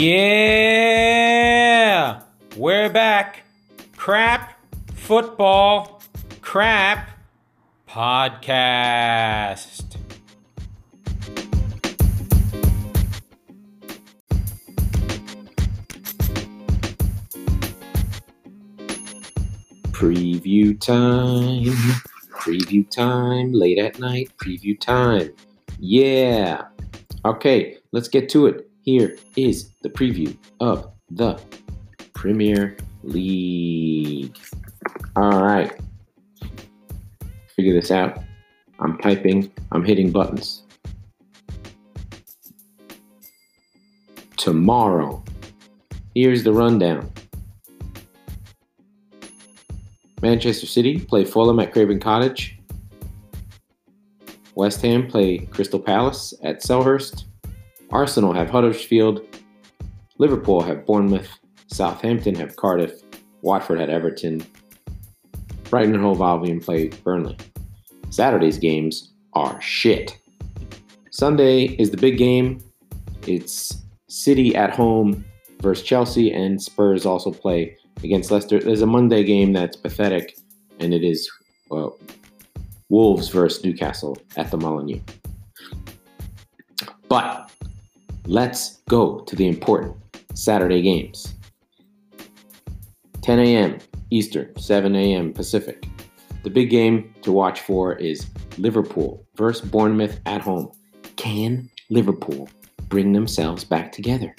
Yeah! We're back. Crap Football Crap Podcast. Preview time. Preview time. Late at night. Preview time. Yeah. Okay, let's get to it. Here is the preview of the Premier League. All right. Figure this out. I'm typing, I'm hitting buttons. Tomorrow. Here's the rundown. Manchester City play Fulham at Craven Cottage. West Ham play Crystal Palace at Selhurst. Arsenal have Huddersfield. Liverpool have Bournemouth. Southampton have Cardiff. Watford at Everton. Brighton and Hove Albion play Burnley. Saturday's games are shit. Sunday is the big game. It's City at home versus Chelsea, and Spurs also play against Leicester. There's a Monday game that's pathetic, and it is Wolves versus Newcastle at the Molineux. But let's go to the important Saturday games. 10 a.m. Eastern, 7 a.m. Pacific. The big game to watch for is Liverpool versus Bournemouth at home. Can Liverpool bring themselves back together?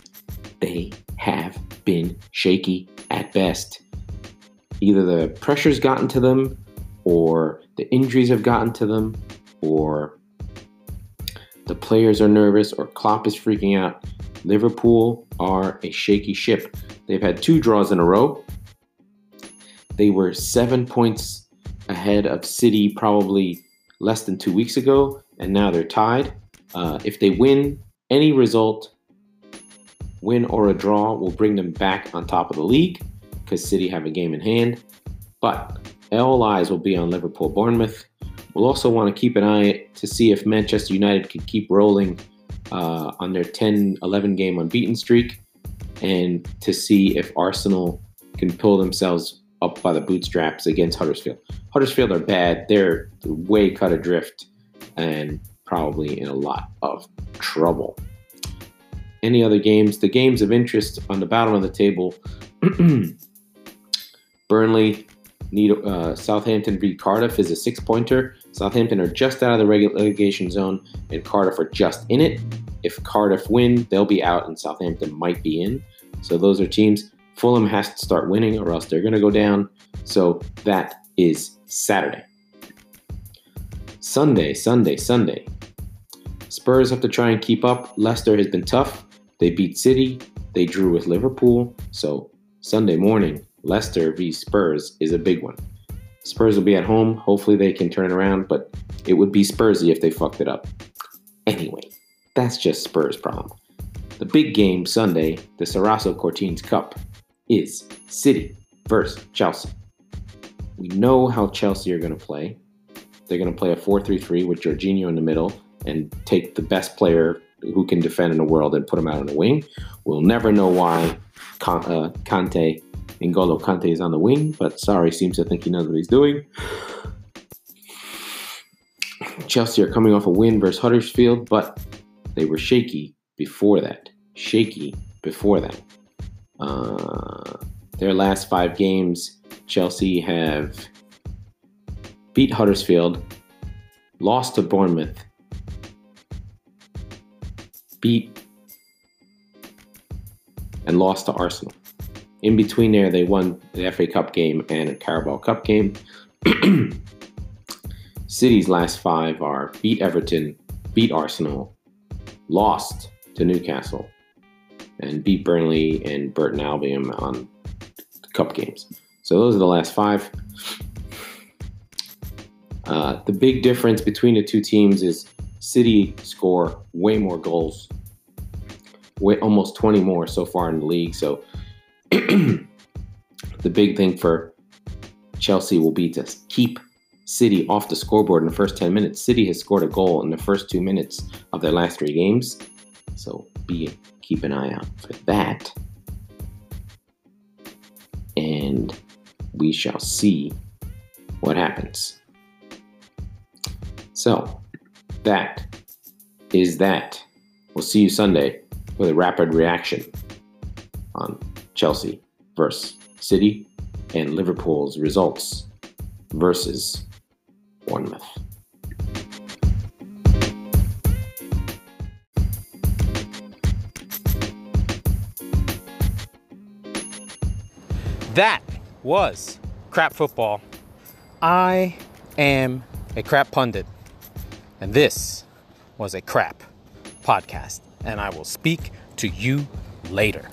They have been shaky at best. Either the pressure's gotten to them, or the injuries have gotten to them, or the players are nervous, or Klopp is freaking out. Liverpool are a shaky ship. They've had two draws in a row. They were seven points ahead of City probably less than two weeks ago, and now they're tied. Uh, if they win any result, win or a draw, will bring them back on top of the league because City have a game in hand. But all eyes will be on Liverpool Bournemouth. We'll also want to keep an eye to see if Manchester United can keep rolling uh, on their 10 11 game unbeaten streak and to see if Arsenal can pull themselves up by the bootstraps against Huddersfield. Huddersfield are bad. They're way cut adrift and probably in a lot of trouble. Any other games? The games of interest on the bottom of the table Burnley need uh, Southampton beat Cardiff is a six pointer. Southampton are just out of the relegation zone, and Cardiff are just in it. If Cardiff win, they'll be out, and Southampton might be in. So those are teams. Fulham has to start winning, or else they're going to go down. So that is Saturday. Sunday, Sunday, Sunday. Spurs have to try and keep up. Leicester has been tough. They beat City. They drew with Liverpool. So Sunday morning, Leicester v Spurs is a big one. Spurs will be at home. Hopefully they can turn it around, but it would be Spursy if they fucked it up. Anyway, that's just Spurs' problem. The big game Sunday, the Sarasso Cortines Cup, is City versus Chelsea. We know how Chelsea are going to play. They're going to play a 4 3 3 with Jorginho in the middle and take the best player who can defend in the world and put him out on the wing. We'll never know why uh, Conte N'Golo Kante is on the wing, but Sarri seems to think he knows what he's doing. Chelsea are coming off a win versus Huddersfield, but they were shaky before that. Shaky before that. Uh, their last five games, Chelsea have beat Huddersfield, lost to Bournemouth, beat and lost to Arsenal. In between there, they won the FA Cup game and a Carabao Cup game. City's last five are beat Everton, beat Arsenal, lost to Newcastle, and beat Burnley and Burton Albion on cup games. So those are the last five. Uh, the big difference between the two teams is City score way more goals, way almost 20 more so far in the league. So the big thing for Chelsea will be to keep City off the scoreboard in the first 10 minutes. City has scored a goal in the first two minutes of their last three games. So be keep an eye out for that. And we shall see what happens. So, that is that. We'll see you Sunday with a rapid reaction on Chelsea versus City and Liverpool's results versus Bournemouth. That was crap football. I am a crap pundit. And this was a crap podcast. And I will speak to you later.